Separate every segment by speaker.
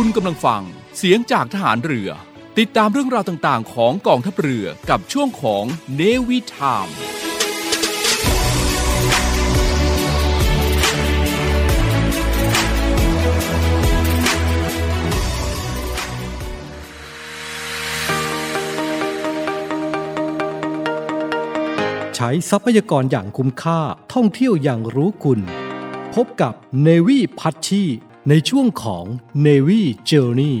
Speaker 1: คุณกำลังฟัง เสียงจากทหารเรือ ติดตามเรื่องราวต่างๆ ของกองทัพเรือกับช่วงของเนวิทาม
Speaker 2: ใช้ทรัพยากรอย่างคุ้มค่าท่องเที่ยวอย่างรู้คุณ พบกับ Navy พัชชี ในช่วงของ Navy Journey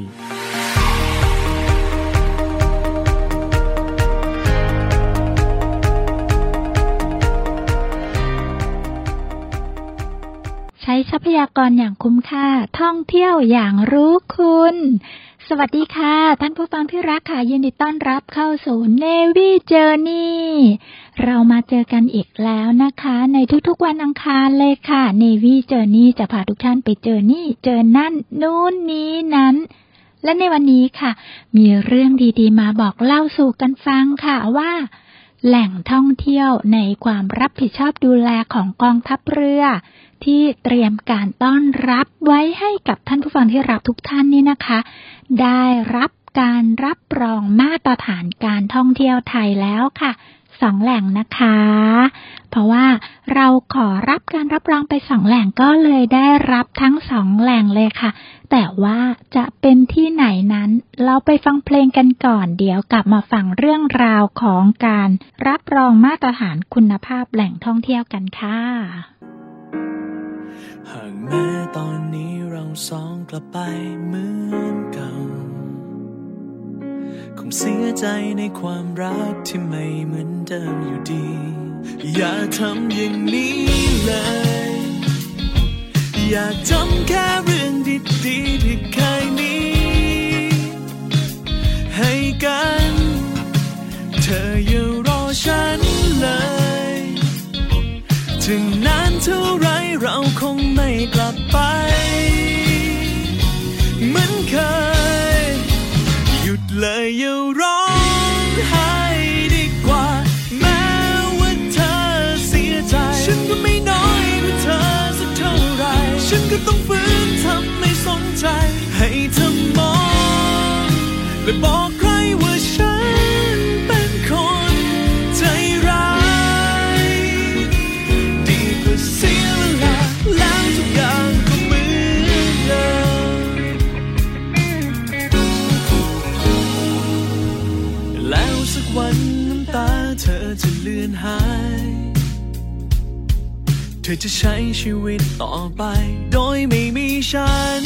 Speaker 3: ใช้ทรัพยากรอย่างคุ้มค่าท่องเที่ยวอย่างรู้คุณ สวัสดีค่ะ ท่านผู้ฟังที่รักค่ะ ยินดีต้อนรับเข้าสู่ Navy Journey เรามาเจอกันอีกแล้วนะคะ ในทุกๆวันอังคารเลยค่ะ Navy Journey จะพาทุกท่านไปเจอนี่ เจอนั่น นู่นนี้นั้น และในวันนี้ค่ะ มีเรื่องดีๆ มาบอกเล่าสู่กันฟังค่ะว่า แหล่งท่องเที่ยวในความรับผิดชอบดูแลของกองทัพเรือ ที่เตรียมการต้อนรับไว้ให้กับท่านผู้ฟังที่รักทุกท่านนี่นะคะ ได้รับการรับรองมาตรฐานการท่องเที่ยวไทยแล้วค่ะสองแหล่งนะคะ เพราะว่าเราขอรับการรับรองไปสองแหล่งก็เลยได้รับทั้งสองแหล่งเลยค่ะ แต่ว่าจะเป็นที่ไหนนั้น เราไปฟังเพลงกันก่อนเดี๋ยวกลับมาฟังเรื่องราวของการรับรองมาตรฐานคุณภาพแหล่งท่องเที่ยวกันค่ะ
Speaker 4: แม้ตอนนี้เราสองกลับไปเหมือนเก่า คงเสียใจในความรักที่ไม่เหมือนเดิมอยู่ดี อย่าทำอย่างนี้เลย อย่าจำแค่เรื่องดีๆที่เคยมีให้กัน ท่าไรเราคงไม่กลับไป เหมือนเคย หยุดเลยอย่าร้องไห้ดีกว่า แม้ว่าเธอเสียใจ ฉันก็ไม่น้อยกว่าเธอสักเท่าไร ฉันก็ต้องฝืนทำไม่สนใจ ให้เธอมองและบอก ธอจะใช้ชีวิตต่อไป โดยไม่มีฉัน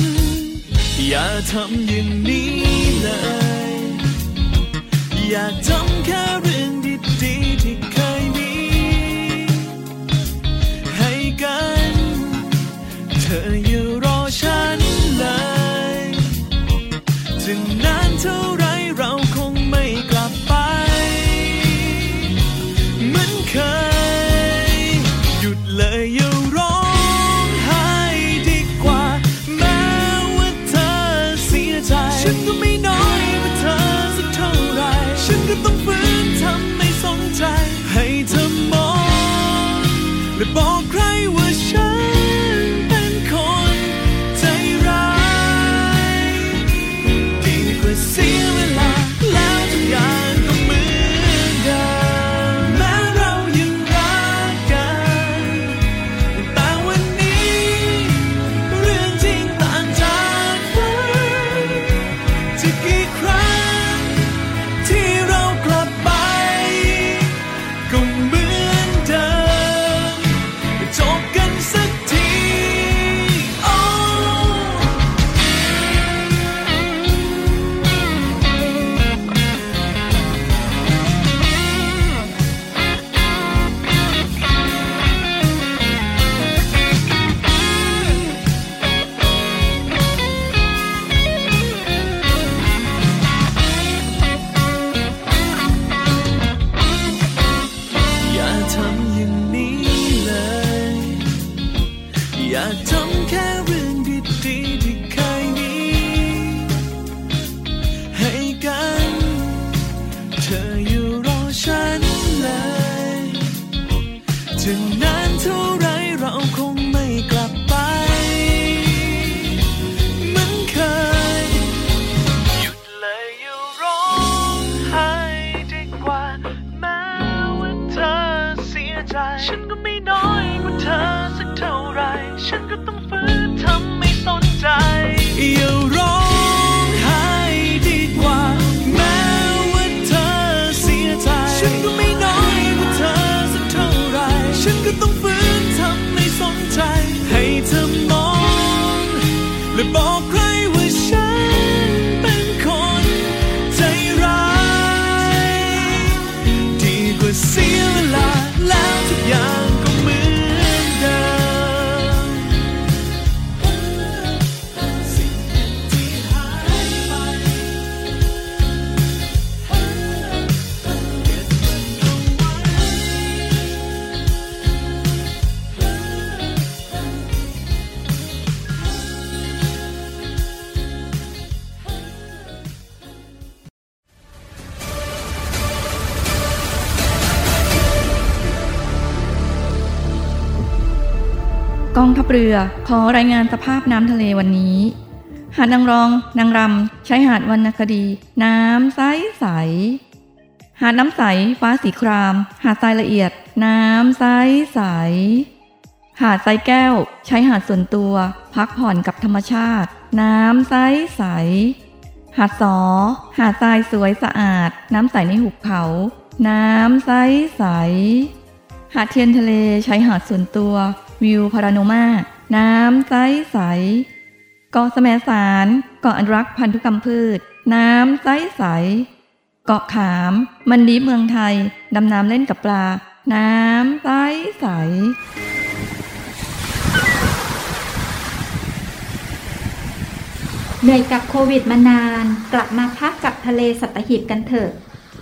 Speaker 4: อย่าทำอย่างนี้เลย อยากจำแค่เรื่องดีๆที่เคยมี ให้กัน เธออย่ารอฉันเลยถึงนานเท่าไร องทั
Speaker 5: พเรือขอรายงานสภาพน้ำทะเลวันนี้ หาดนางรอง นางรำใช้หาดวรรณคดี น้ำใสใส หาดน้ำใส ฟ้าสีคราม หาดทรายละเอียด น้ำใสใส หาดทรายแก้วใช้หาดส่วนตัว พักผ่อนกับธรรมชาติ น้ำใสใส หาดสอ หาดทรายสวยสะอาด น้ำใสในหุบเขา น้ำใสใส หาดเทียนทะเลใช้หาดส่วนตัว วิวพาราโนมา น้ำใสใสเกาะแสมสารเกาะอนุรักษ์พันธุกรรมพืช น้ำใสใสเกาะขาม มันดีเมืองไทย ดำน้ำเล่นกับปลา น้ำใสใส
Speaker 3: เหนื่อยกับโควิดมานาน กลับมาพักกับทะเลสัตหีบกันเถอะ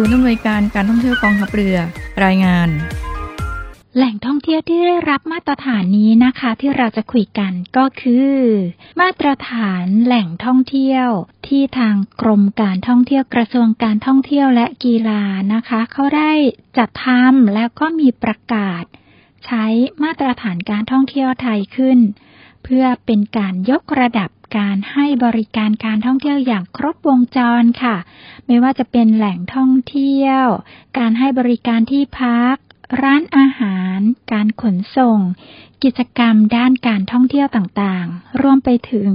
Speaker 5: ศูนย์อำนวยการการท่องเที่ยวกองทัพเรือ รายงาน
Speaker 3: แหล่งท่องเที่ยวที่ได้รับมาตรฐานนี้นะคะ ที่เราจะคุยกันก็คือ มาตรฐานแหล่งท่องเที่ยวที่ทางกรมการท่องเที่ยวกระทรวงการท่องเที่ยวและกีฬานะคะเขาได้จัดทำแล้วก็มีประกาศ ใช้มาตรฐานการท่องเที่ยวไทยขึ้น เพื่อเป็นการยกระดับ การให้บริการการท่องเที่ยวอย่างครบวงจรค่ะ ไม่ว่าจะเป็นแหล่งท่องเที่ยว การให้บริการที่พัก ร้านอาหาร การขนส่ง กิจกรรมด้านการท่องเที่ยวต่างๆ รวมไปถึง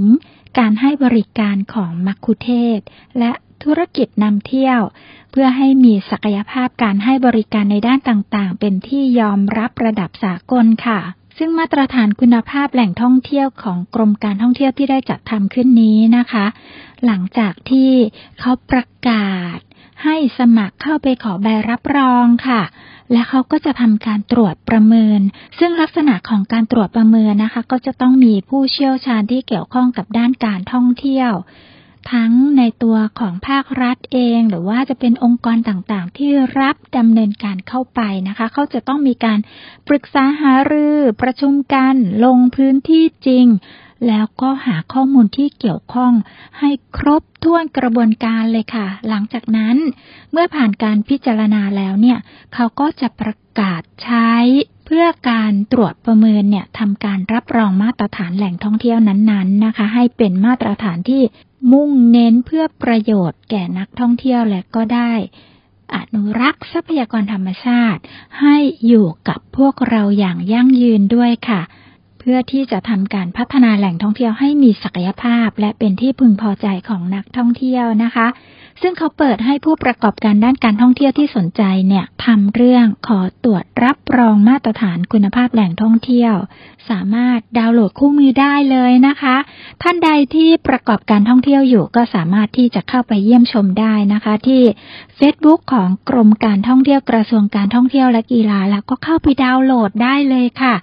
Speaker 3: การให้บริการของมัคคุเทศ และธุรกิจนำเที่ยว เพื่อให้มีศักยภาพการให้บริการในด้านต่างๆ เป็นที่ยอมรับระดับสากลค่ะ ซึ่งมาตรฐานคุณภาพแหล่งท่องเที่ยวของกรมการท่องเที่ยวที่ได้จัดทำขึ้นนี้นะคะ หลังจากที่เขาประกาศให้สมัครเข้าไปขอใบรับรองค่ะ และเขาก็จะทำการตรวจประเมิน ซึ่งลักษณะของการตรวจประเมินนะคะ ก็จะต้องมีผู้เชี่ยวชาญที่เกี่ยวข้องกับด้านการท่องเที่ยว ทั้งในตัวของภาครัฐเอง หรือว่าจะเป็นองค์กรต่างๆ ที่รับดำเนินการเข้าไปนะคะ เขาจะต้องมีการปรึกษาหารือประชุมกันลงพื้นที่จริง แล้วก็หาข้อมูลที่เกี่ยวข้อง ให้ครบถ้วนกระบวนการเลยค่ะ หลังจากนั้น เมื่อผ่านการพิจารณาแล้วเนี่ย เขาก็จะประกาศใช้ เพื่อการตรวจประเมินเนี่ยทำการรับรองมาตรฐานแหล่งท่องเที่ยวนั้นๆนะคะ ให้เป็นมาตรฐานที่มุ่งเน้นเพื่อประโยชน์แก่นักท่องเที่ยวและก็ได้ อนุรักษ์ทรัพยากรธรรมชาติ ให้อยู่กับพวกเราอย่างยั่งยืนด้วยค่ะ พื่อที่จะทำการพัฒนาแหล่งท่องเที่ยวให้มีศักยภาพ และเป็นที่พึงพอใจของนักท่องเที่ยวนะคะ ซึ่งเขาเปิดให้ผู้ประกอบการด้านการท่องเที่ยวที่สนใจเนี่ยทำเรื่องขอตรวจรับรองมาตรฐานคุณภาพแหล่งท่องเที่ยว สามารถดาวน์โหลดคู่มือได้เลยนะคะ ท่านใดที่ประกอบการท่องเที่ยวอยู่ก็สามารถที่จะเข้าไปเยี่ยมชมได้นะคะ ที่ Facebook ของกรมการท่องเที่ยวกระทรวงการท่องเที่ยวและกีฬา แล้วก็เข้าไปดาวน์โหลดได้เลยค่ะ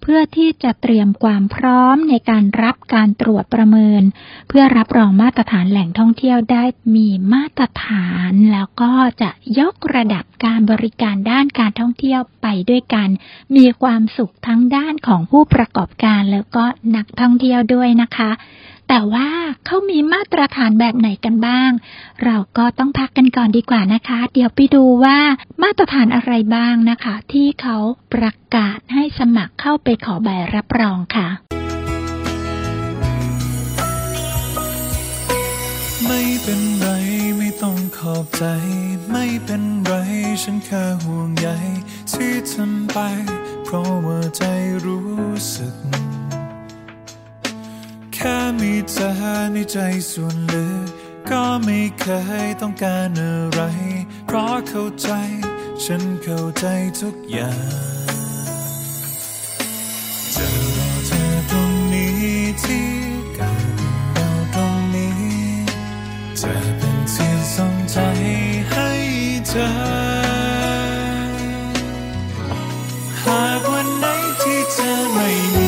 Speaker 3: เพื่อที่จะเตรียมความพร้อมในการรับการตรวจประเมิน เพื่อรับรองมาตรฐานแหล่งท่องเที่ยวได้มีมาตรฐาน แล้วก็จะยกระดับการบริการด้านการท่องเที่ยวไปด้วยกัน มีความสุขทั้งด้านของผู้ประกอบการแล้วก็นักท่องเที่ยวด้วยนะคะ แต่ว่าเขามีมาตรฐานแบบไหนกันบ้าง เราก็ต้องพักกันก่อนดีกว่านะคะ เดี๋ยวไปดูว่ามาตรฐานอะไรบ้างนะคะ ที่เขาประกาศให้สมัครเข้าไปขอใบรับรองค่ะ
Speaker 6: ไม่เป็นไร ไม่ต้องขอบใจ ไม่เป็นไร ฉันแค่ห่วงใยที่ทำไป เพราะว่าใจรู้สึก แค่มีเธอในใจส่วนลึกก็ไม่เคยต้องการอะไร เพราะเข้าใจ ฉันเข้าใจทุกอย่างจะรอเธอตรงนี้ที่กับเราตรงนี้จะเป็นเทียนส่งใจให้เธอ หากวันไหนที่เธอไม่มี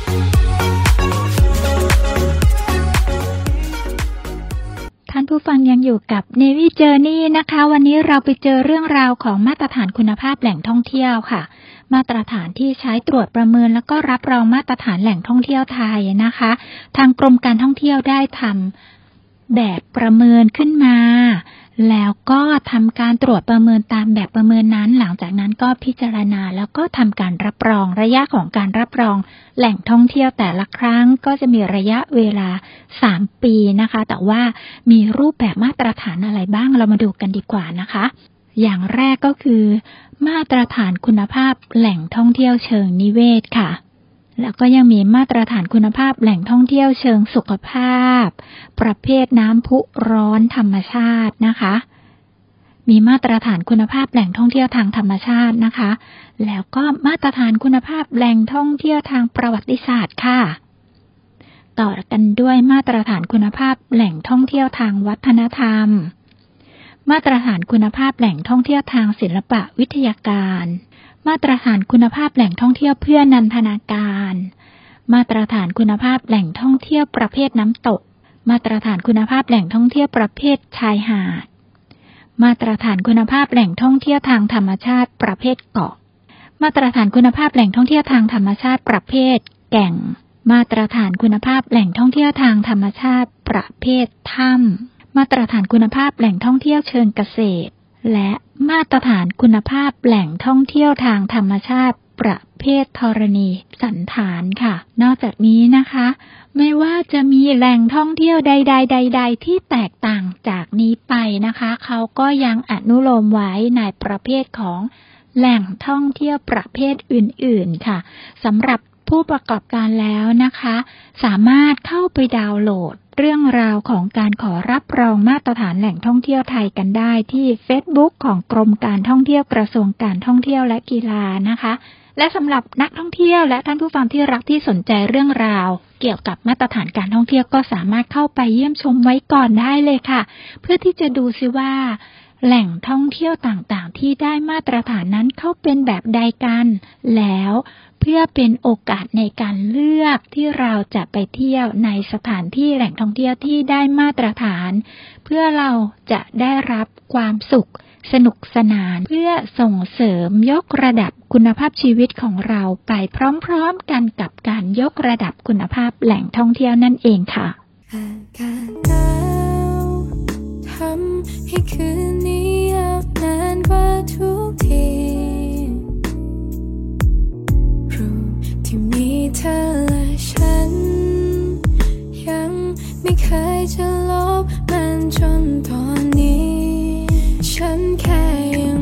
Speaker 3: ผู้ฟังยังอยู่กับ Navy Journey นะคะ วันนี้เราไปเจอเรื่องราวของมาตรฐานคุณภาพแหล่งท่องเที่ยวค่ะ มาตรฐานที่ใช้ตรวจประเมิน แล้วก็รับรองมาตรฐานแหล่งท่องเที่ยวไทยนะคะ ทางกรมการท่องเที่ยวได้ทำแบบประเมินขึ้นมา แล้วก็ทำการตรวจประเมินตามแบบประเมินนั้น หลังจากนั้นก็พิจารณาแล้วก็ทำการรับรองระยะของการรับรอง แหล่งท่องเที่ยวแต่ละครั้งก็จะมีระยะเวลา 3 ปีนะคะ แต่ว่ามีรูปแบบมาตรฐานอะไรบ้างเรามาดูกันดีกว่านะคะ อย่างแรกก็คือ มาตรฐานคุณภาพแหล่งท่องเที่ยวเชิงนิเวศค่ะ แล้วก็ยังมีมาตรฐานคุณภาพแหล่งท่องเที่ยวเชิงสุขภาพ ประเภทน้ำพุร้อนธรรมชาตินะคะ มีมาตรฐานคุณภาพแหล่งท่องเที่ยวทางธรรมชาตินะคะ แล้วก็มาตรฐานคุณภาพแหล่งท่องเที่ยวทางประวัติศาสตร์ค่ะ ต่อกันด้วยมาตรฐานคุณภาพแหล่งท่องเที่ยวทางวัฒนธรรม มาตรฐานคุณภาพแหล่งท่องเที่ยวทางศิลปะวิทยาการ มาตรฐานคุณภาพแหล่งท่องเที่ยวเพื่อนันทนาการ มาตรฐานคุณภาพแหล่งท่องเที่ยวประเภทน้ำตก มาตรฐานคุณภาพแหล่งท่องเที่ยวประเภทชายหาด มาตรฐานคุณภาพแหล่งท่องเที่ยวทางธรรมชาติประเภทเกาะ มาตรฐานคุณภาพแหล่งท่องเที่ยวทางธรรมชาติประเภท แก่ง มาตรฐานคุณภาพแหล่งท่องเที่ยวทางธรรมชาติประเภทถ้ำมาตรฐานคุณภาพแหล่งท่องเที่ยวเชิงเกษตร และมาตรฐานคุณภาพแหล่งท่องเที่ยวทางธรรมชาติประเภทธรณีสันฐานค่ะ นอกจากนี้นะคะ ไม่ว่าจะมีแหล่งท่องเที่ยวใด ๆ ใด ๆ ที่แตกต่างจากนี้ไปนะคะ เขาก็ยังอนุโลมไว้ในประเภทของแหล่งท่องเที่ยวประเภทอื่น ๆ ค่ะสำหรับผู้ประกอบการแล้วนะคะ สามารถเข้าไปดาวน์โหลด เรื่องราวของการขอรับรองมาตรฐานแหล่งท่องเที่ยวไทยกันได้ที่ Facebook ของกรมการท่องเที่ยวกระทรวงการท่องเที่ยวและกีฬานะคะ และสำหรับนักท่องเที่ยวและท่านผู้ฟังที่รักที่สนใจเรื่องราว เกี่ยวกับมาตรฐานการท่องเที่ยวก็สามารถเข้าไปเยี่ยมชมไว้ก่อนได้เลยค่ะ เพื่อที่จะดูซิว่าแหล่งท่องเที่ยวต่างๆ ที่ได้มาตรฐานนั้นเขาเป็นแบบใดกัน แล้ว เพื่อเป็นโอกาสในการเลือกที่เราจะไปเที่ยวในสถานที่แหล่งท่องเที่ยวที่ได้มาตรฐาน เพื่อเราจะได้รับความสุขสนุกสนานเพื่อส่งเสริมยกระดับคุณภาพชีวิตของเราไปพร้อมๆกันกับการยกระดับคุณภาพแหล่งท่องเที่ยวนั่นเองค่ะ
Speaker 7: อากาศหนาวทำให้คืนนี้ยาวนานกว่าทุกที เธอและฉัน ยังไม่เคยจะลบมันจนตอนนี้ ฉันแค่ยัง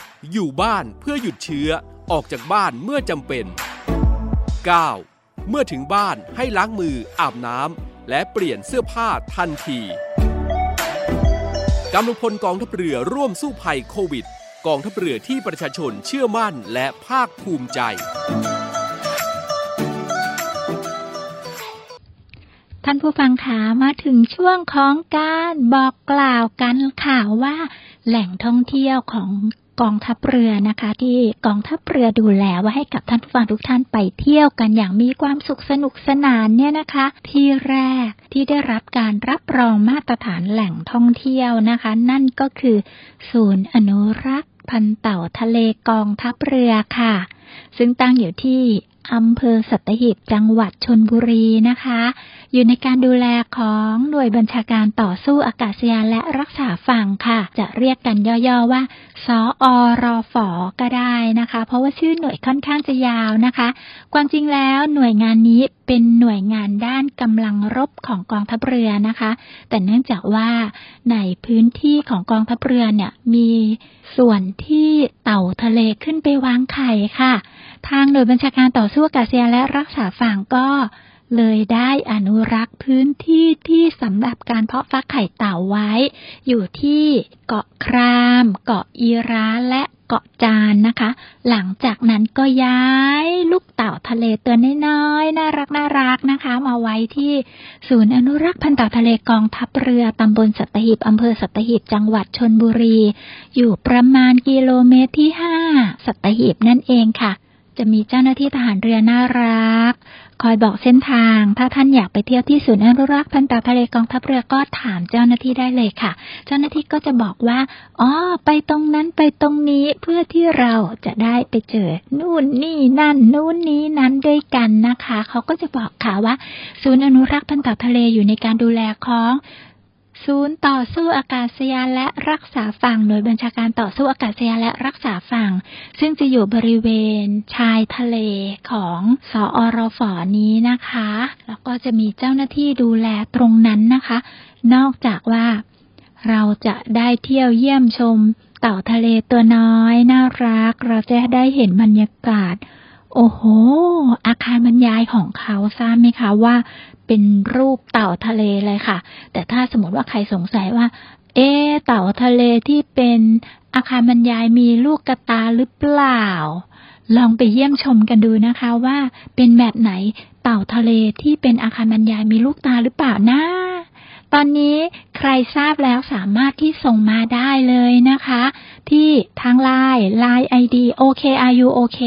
Speaker 1: อยู่บ้านเพื่อหยุดเชื้อออกจากบ้านเมื่อจำเป็น 9. เมื่อถึงบ้านให้ล้างมืออาบน้ำและเปลี่ยนเสื้อผ้าทันทีกำลังพลกองทัพเรือร่วมสู้ภัยโควิด กองทัพเรือที่ประชาชนเชื่อมั่นและภาคภูมิใจ
Speaker 3: ท่านผู้ฟังขามาถึงช่วงของการบอกกล่าวกันข่าวว่า แหล่งท่องเที่ยวของ กองทัพเรือนะคะ ที่กองทัพเรือดูแลไว่าให้กับท่านผู้ฟังทุกท่านไปเที่ยวกันอย่างมีความสุขสนุกสนานเนี่ยนะคะ ที่แรกที่ได้รับการรับรองมาตรฐานแหล่งท่องเที่ยวนะคะ นั่นก็คือ ศูนย์อนุรักษ์พันเต่าทะเลกองทัพเรือค่ะ ซึ่งตั้งอยู่ที่ อำเภอสัตหีบจังหวัดชนบุรีนะคะ อยู่ในการดูแลของหน่วยบัญชาการต่อสู้อากาศยานและรักษาฝั่งค่ะ จะเรียกกันย่อๆว่าสออรอฝอก็ได้นะคะ เพราะว่าชื่อหน่วยค่อนข้างจะยาวนะคะ ความจริงแล้วหน่วยงานนี้ เป็นหน่วยงานด้านกำลังรบของกองทัพเรือนะคะ แต่เนื่องจากว่าในพื้นที่ของกองทัพเรือเนี่ยมีส่วนที่เต่าทะเลขึ้นไปวางไข่ค่ะ ทางหน่วยบัญชาการต่อสู้อากาศยานและรักษาฝั่งก็ เลยได้อนุรักษ์พื้นที่ที่สำหรับการเพาะฟักไข่เต่าไว้ อยู่ที่เกาะคราม เกาะอีราและเกาะจานนะคะ หลังจากนั้นก็ย้ายลูกเต่าทะเลตัวน้อยๆน่ารักน่ารักนะคะ มาไว้ที่ศูนย์อนุรักษ์พันธุ์เต่าทะเลกองทัพเรือตำบลสัตหีบอำเภอสัตหีบจังหวัดชนบุรี อยู่ประมาณกิโลเมตรที่5สัตหีบนั่นเองค่ะ จะมีเจ้าหน้าที่ทหารเรือน่ารัก คอยบอกเส้นทาง ถ้าท่านอยากไปเที่ยวที่ศูนย์อนุรักษ์พันธุ์ป่าทะเลกองทัพเรือก็ถามเจ้าหน้าที่ได้เลยค่ะ เจ้าหน้าที่ก็จะบอกว่า อ๋อ ไปตรงนั้นไปตรงนี้เพื่อที่เราจะได้ไปเจอ นู่นนี่นั่น นู่นนี้นั้นด้วยกันนะคะ เขาก็จะบอกค่ะว่า ศูนย์อนุรักษ์พันธุ์ป่าทะเลอยู่ในการดูแลของ ศูนย์ต่อสู้อากาศยานและรักษาฝั่งหน่วยบัญชาการต่อสู้อากาศยานและรักษาฝั่ง ซึ่งจะอยู่บริเวณชายทะเลของสออรฟนี้นะคะ แล้วก็จะมีเจ้าหน้าที่ดูแลตรงนั้นนะคะ นอกจากว่าเราจะได้เที่ยวเยี่ยมชม เต่าทะเลตัวน้อยน่ารัก เราจะได้เห็นบรรยากาศ โอ้โห อาคารบรรยายของเขาทราบไหมคะว่า เป็นรูปเต่าทะเลเลยค่ะ แต่ถ้าสมมติว่าใครสงสัยว่า เอ๊เต่าทะเลที่เป็นอาคารบรรยายมีลูกกระตาหรือเปล่า ลองไปเยี่ยมชมกันดูนะคะว่าเป็นแบบไหนเต่าทะเลที่เป็นอาคารบรรยายมีลูกตาหรือเปล่านะตอนนี้ ใครทราบแล้วสามารถที่ส่งมาได้เลยนะคะ ที่ทางไลน์ Line ID OKRU OK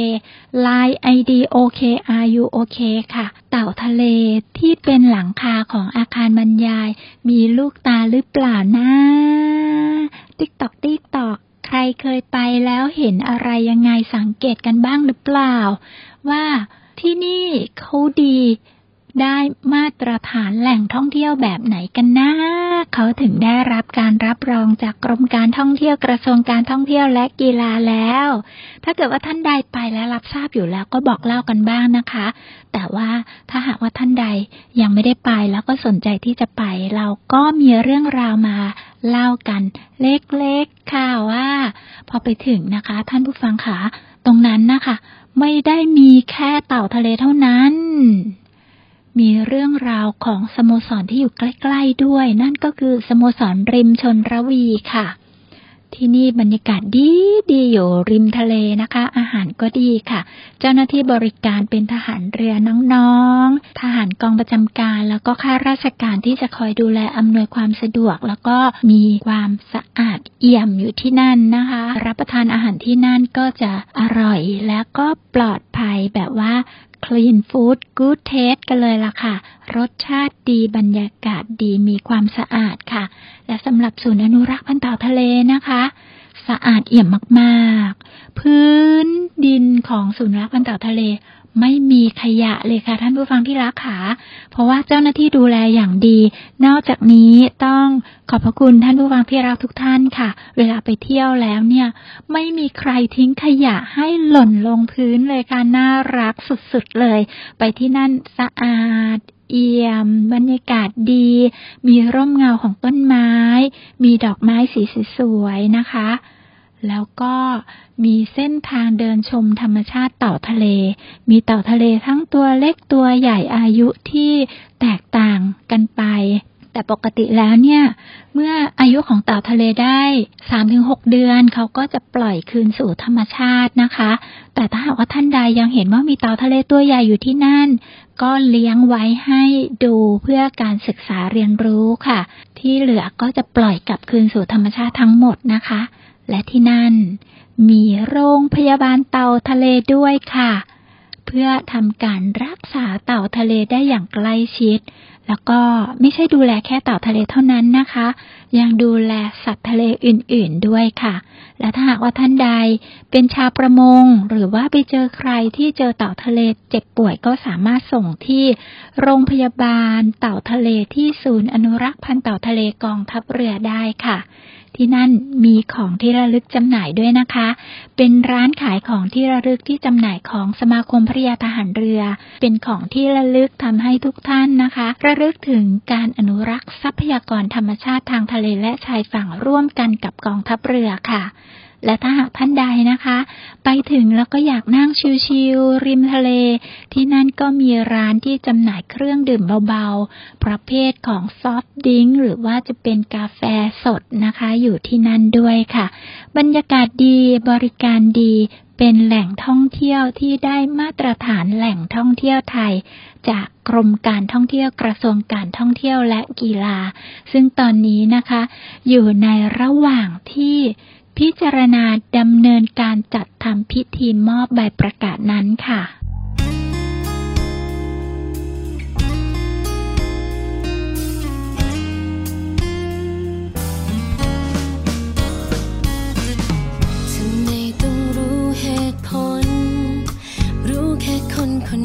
Speaker 3: Line ID OKRU OK ค่ะ เต่าทะเลที่เป็นหลังคาของอาคารบรรยาย มีลูกตาหรือเปล่านะติ๊กตอกติ๊กตอกใครเคยไปแล้วเห็นอะไรยังไงสังเกตกันบ้างหรือเปล่า ว่าที่นี่เขาดี ได้มาตรฐานแหล่งท่องเที่ยวแบบไหนกันนะ เขาถึงได้รับการรับรองจากกรมการท่องเที่ยวกระทรวงการท่องเที่ยวและกีฬาแล้ว ถ้าเกิดว่าท่านใดไปแล้วรับทราบอยู่แล้วก็บอกเล่ากันบ้างนะคะ แต่ว่าถ้าหากว่าท่านใดยังไม่ได้ไปแล้วก็สนใจที่จะไป เราก็มีเรื่องราวมาเล่ากัน เล็กๆค่ะว่า พอไปถึงนะคะ ท่านผู้ฟังคะตรงนั้นนะคะ ไม่ได้มีแค่เต่าทะเลเท่านั้น มีเรื่องราวของสโมสรที่อยู่ใกล้ ๆด้วย นั่นก็คือสโมสรริมชนระวีค่ะ ที่นี่บรรยากาศดีดีอยู่ริมทะเลนะคะ อาหารก็ดีค่ะ เจ้าหน้าที่บริการเป็นทหารเรือน้องๆ ทหารกองประจำการ แล้วก็ข้าราชการที่จะคอยดูแลอำนวยความสะดวก แล้วก็มีความสะอาดเอี่ยมอยู่ที่นั่นนะคะ รับประทานอาหารที่นั่นก็จะอร่อย และก็ปลอดภัยแบบว่า clean food good taste กันเลยล่ะค่ะ รสชาติดีบรรยากาศดีมีความสะอาดค่ะ และสำหรับศูนย์อนุรักษ์พันธุ์เต่าทะเลนะคะ สะอาดเอี่ยมมากๆ พื้นดินของศูนย์รักษ์พันธุ์เต่าทะเล ไม่มีขยะเลยค่ะท่านผู้ฟังที่รักค่ะ เพราะว่าเจ้าหน้าที่ดูแลอย่างดี นอกจากนี้ต้องขอบพระคุณท่านผู้ฟังที่รักทุกท่านค่ะ เวลาไปเที่ยวแล้วเนี่ย ไม่มีใครทิ้งขยะให้หล่นลงพื้นเลยค่ะ น่ารักสุดๆเลย ไปที่นั่นสะอาดเอี่ยม บรรยากาศดี มีร่มเงาของต้นไม้ มีดอกไม้สีสวยๆนะคะ แล้วก็มีเส้นทางเดินชมธรรมชาติเต่าทะเล มีเต่าทะเลทั้งตัวเล็กตัวใหญ่อายุที่แตกต่างกันไป แต่ปกติแล้วเนี่ย เมื่ออายุของเต่าทะเลได้3-6เดือนเขาก็จะปล่อยคืนสู่ธรรมชาตินะคะ แต่ถ้าหากว่าท่านใดยังเห็นว่ามีเต่าทะเลตัวใหญ่อยู่ที่นั่น ก็เลี้ยงไว้ให้ดูเพื่อการศึกษาเรียนรู้ค่ะ ที่เหลือก็จะปล่อยกลับคืนสู่ธรรมชาติทั้งหมดนะคะ และที่นั่น มีโรงพยาบาลเต่าทะเลด้วยค่ะ เพื่อทำการรักษาเต่าทะเลได้อย่างใกล้ชิด แล้วก็ไม่ใช่ดูแลแค่เต่าทะเลเท่านั้นนะคะ ยังดูแลสัตว์ทะเลอื่นๆด้วยค่ะ และถ้าหากว่าท่านใดเป็นชาวประมง หรือว่าไปเจอใครที่เจอเต่าทะเลเจ็บป่วยก็สามารถส่งที่โรงพยาบาลเต่าทะเลที่ศูนย์อนุรักษ์พันธุ์เต่าทะเลกองทัพเรือได้ค่ะ ที่นั่นมีของที่ระลึกจำหน่ายด้วยนะคะ เป็นร้านขายของที่ระลึกที่จำหน่ายของสมาคมพระยาทหารเรือ เป็นของที่ระลึกทำให้ทุกท่านนะคะ ระลึกถึงการอนุรักษ์ทรัพยากรธรรมชาติทางทะเลและชายฝั่งร่วมกันกับกองทัพเรือค่ะ และถ้าหากท่านใดนะคะ ไปถึงแล้วก็อยากนั่งชิลๆริมทะเล ที่นั่นก็มีร้านที่จำหน่ายเครื่องดื่มเบาๆ ประเภทของซอฟต์ดิงหรือว่าจะเป็นกาแฟสดนะคะ อยู่ที่นั่นด้วยค่ะ บรรยากาศดีบริการดีเป็นแหล่งท่องเที่ยวที่ได้มาตรฐานแหล่งท่องเที่ยวไทย จากกรมการท่องเที่ยวกระทรวงการท่องเที่ยวและกีฬา ซึ่งตอนนี้นะคะ อยู่ในระหว่างที่ พิจารณาดำเนินการจัดทำพิธีมอบใบประกาศนั้นค่ะ
Speaker 7: ทำไมต้องรู้เหตุผลรู้แค่คนคน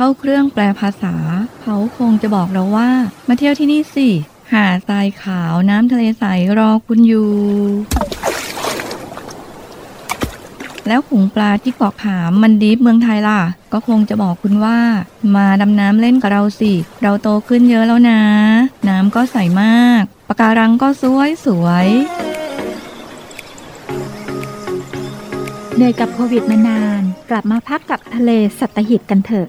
Speaker 5: เข้าเครื่องแปลภาษา เขาคงจะบอกเราว่า มาเที่ยวที่นี่สิ หาดทรายขาวน้ำทะเลใสรอคุณอยู่ แล้วขุงปลาที่เกาะขามมันดีฟเมืองไทยล่ะ ก็คงจะบอกคุณว่า มาดำน้ำเล่นกับเราสิ เราโตขึ้นเยอะแล้วนะ น้ำก็ใสมากปะการังก็สวยสวย
Speaker 3: เหนื่อยกับโควิดมานาน กลับมาพักกับทะเลสัตหิบกันเถอะ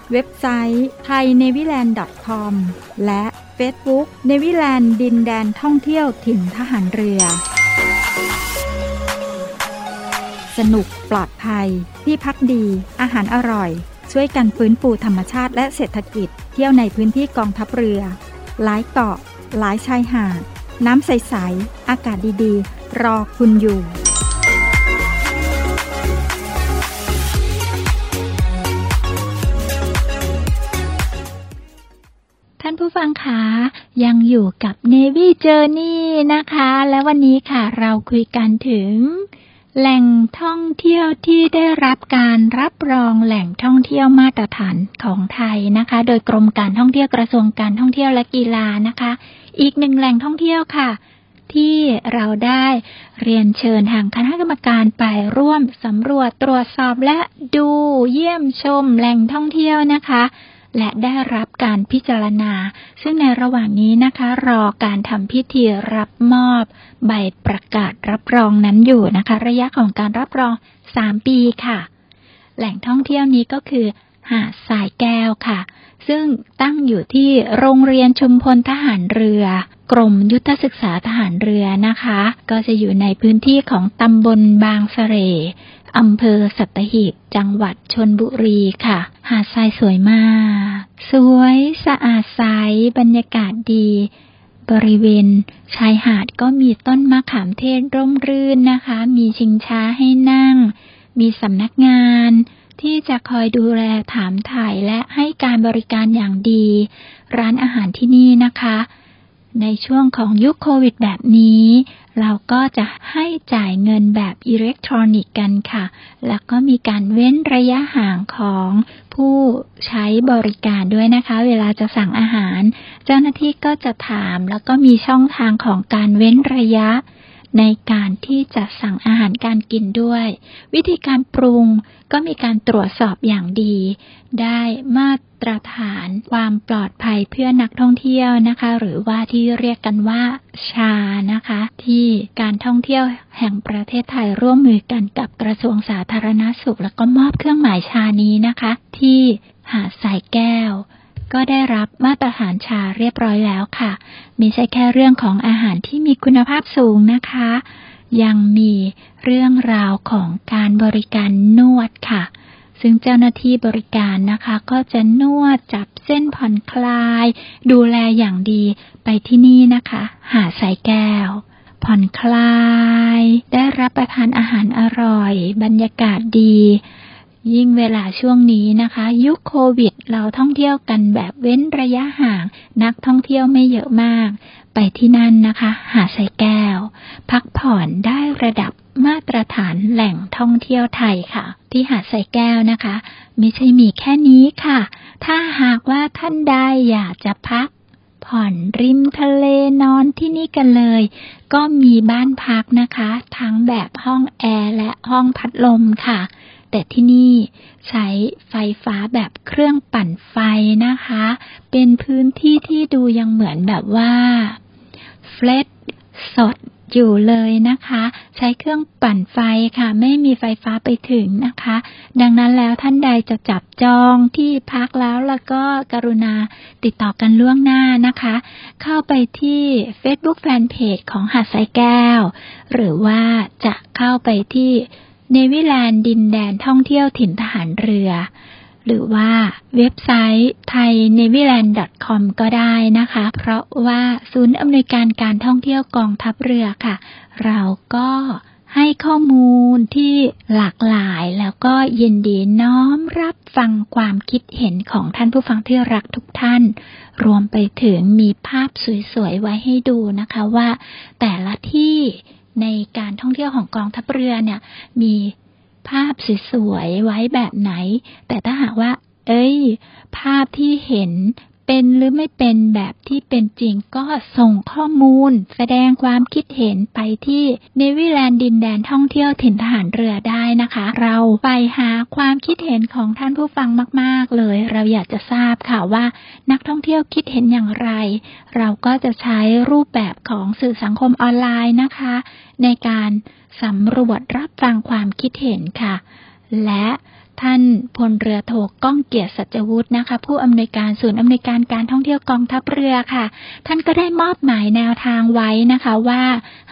Speaker 3: เว็บไซต์ thainewiland.com และ Facebook เนวิแลนด์ดินแดนท่องเที่ยวถิ่นทหารเรือ สนุกปลอดภัย ที่พักดี อาหารอร่อย ช่วยกันฟื้นฟูธรรมชาติและเศรษฐกิจ เที่ยวในพื้นที่กองทัพเรือ หลายเกาะ หลายชายหาด น้ำใส ๆ อากาศดี ๆ รอคุณอยู่ ท่านผู้ฟังคะยังอยู่กับ Navy Journey นะคะ และวันนี้ค่ะเราคุยกันถึง แหล่งท่องเที่ยวที่ได้รับการรับรองแหล่งท่องเที่ยวมาตรฐานของไทยนะคะ โดยกรมการท่องเที่ยวกระทรวงการท่องเที่ยวและกีฬานะคะ อีกหนึ่งแหล่งท่องเที่ยวค่ะ ที่เราได้เรียนเชิญทางคณะกรรมการไปร่วมสำรวจตรวจสอบและดูเยี่ยมชมแหล่งท่องเที่ยวนะคะ และได้รับการพิจารณา ซึ่งในระหว่างนี้นะคะ รอการทำพิธีรับมอบ ใบประกาศรับรองนั้นอยู่นะคะ ระยะของการรับรอง 3 ปีค่ะ แหล่งท่องเที่ยวนี้ก็คือ หาดทรายแก้วค่ะ ซึ่งตั้งอยู่ที่โรงเรียนชุมพลทหารเรือกรมยุทธศึกษาทหารเรือนะคะ ก็จะอยู่ในพื้นที่ของตำบลบางสะเร อำเภอสัตหีบ จังหวัดชนบุรีค่ะ หาดทรายสวยมาก สวยสะอาดใสบรรยากาศดี บริเวณ ชายหาดก็มีต้นมะขามเทศร่มรื่นนะคะ มีชิงช้าให้นั่ง มีสำนักงาน ที่จะคอยดูแลถามถ่ายและให้การบริการอย่างดี ร้านอาหารที่นี่นะคะ ในช่วงของยุคโควิดแบบนี้ เราก็จะให้จ่ายเงินแบบอิเล็กทรอนิกส์กันค่ะ แล้วก็มีการเว้นระยะห่างของผู้ใช้บริการด้วยนะคะ เวลาจะสั่งอาหาร เจ้าหน้าที่ก็จะถามแล้วก็มีช่องทางของการเว้นระยะ ในการที่จะสั่งอาหารการกินด้วย วิธีการปรุงก็มีการตรวจสอบอย่างดี ได้มาตรฐานความปลอดภัยเพื่อนักท่องเที่ยวนะคะ หรือว่าที่เรียกกันว่าชานะคะ ที่การท่องเที่ยวแห่งประเทศไทยร่วมมือกันกับกระทรวงสาธารณสุข แล้วก็มอบเครื่องหมายชานี้นะคะ ที่หาดสายแก้ว ก็ได้รับมาตรฐานชาเรียบร้อยแล้วค่ะม่ใช่แค่เรื่องของอาหารที่มีคุณภาพสูงนะคะ ยังมีเรื่องราวของการบริการนวดค่ะ ซึ่งเจ้าหน้าที่บริการนะคะ ก็จะนวดจับเส้นผ่อนคลาย ดูแลอย่างดีไปที่นี่นะคะ หาสายแก้วผ่อนคลาย ได้รับประทานอาหารอร่อย บรรยากาศดี ยิ่งเวลาช่วงนี้นะคะ ยุคโควิด เราท่องเที่ยวกันแบบเว้นระยะห่าง นักท่องเที่ยวไม่เยอะมาก ไปที่นั่นนะคะ หาดสายแก้ว พักผ่อนได้ระดับมาตรฐานแหล่งท่องเที่ยวไทยค่ะ ที่หาดสายแก้วนะคะ ไม่ใช่มีแค่นี้ค่ะ ถ้าหากว่าท่านใดอยากจะพัก ผ่อนริมทะเลนอนที่นี่กันเลย ก็มีบ้านพักนะคะ ทั้งแบบห้องแอร์และห้องพัดลมค่ะ แต่ที่นี่ใช้ไฟฟ้าแบบเครื่องปั่นไฟนะคะ เป็นพื้นที่ที่ดูยังเหมือนแบบว่าเฟลตสดอยู่เลยนะคะ ใช้เครื่องปั่นไฟค่ะ ไม่มีไฟฟ้าไปถึงนะคะ ดังนั้นแล้วท่านใดจะจับจองที่พักแล้วแล้วก็กรุณาติดต่อกันล่วงหน้านะคะ เข้าไปที่ Facebook Fanpage ของหาดสายแก้ว หรือว่าจะเข้าไปที่ เนวิแลนด์ดินแดนท่องเที่ยวถิ่นทหารเรือ หรือว่าเว็บไซต์ thainewiland.com ก็ได้นะคะ เพราะว่าศูนย์อำนวยการการท่องเที่ยวกองทัพเรือค่ะ เราก็ให้ข้อมูลที่หลากหลายแล้วก็ยินดีน้อมรับฟังความคิดเห็นของท่านผู้ฟังที่รักทุกท่าน รวมไปถึงมีภาพสวยๆ ไว้ให้ดูนะคะว่า แต่ละที่ ในการท่องเที่ยวของกองทัพเรือเนี่ย มีภาพสวยๆไว้แบบไหน แต่ถ้าหากว่า เอ้ย ภาพที่เห็น เป็นหรือไม่เป็นแบบที่เป็นจริงก็ส่งข้อมูล แสดงความคิดเห็นไปที่เนวิแลนด์ดินแดนท่องเที่ยวถิ่นทหารเรือได้นะคะ เราไปหาความคิดเห็นของท่านผู้ฟังมาก ๆ เลย เราอยากจะทราบค่ะว่า นักท่องเที่ยวคิดเห็นอย่างไร เราก็จะใช้รูปแบบของสื่อสังคมออนไลน์นะคะ ในการสำรวจรับฟังความคิดเห็นค่ะ และ ท่านพลเรือโทก้องเกียรติสัจวุฒินะคะ ผู้อำนวยการศูนย์อำนวยการการท่องเที่ยวกองทัพเรือค่ะ ท่านก็ได้มอบหมายแนวทางไว้นะคะว่า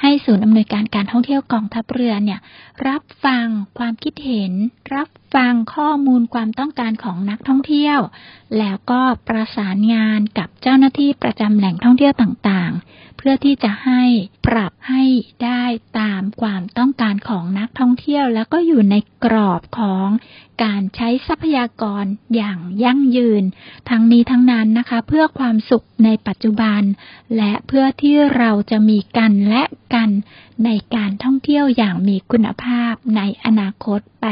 Speaker 3: ให้ศูนย์อำนวยการการท่องเที่ยวกองทัพเรือเนี่ย รับฟังความคิดเห็น รับฟังข้อมูลความต้องการของนักท่องเที่ยว แล้วก็ประสานงานกับเจ้าหน้าที่ประจำแหล่งท่องเที่ยวต่างๆ เพื่อที่จะให้ปรับให้ได้ตามความต้องการของนักท่องเที่ยว แล้วก็อยู่ในกรอบของการใช้ทรัพยากรอย่างยั่งยืน ทั้งนี้ทั้งนั้นนะคะ เพื่อความสุขในปัจจุบัน และเพื่อที่เราจะมีกันและกันในการท่องเที่ยวอย่างมีคุณภาพในอนาคตไป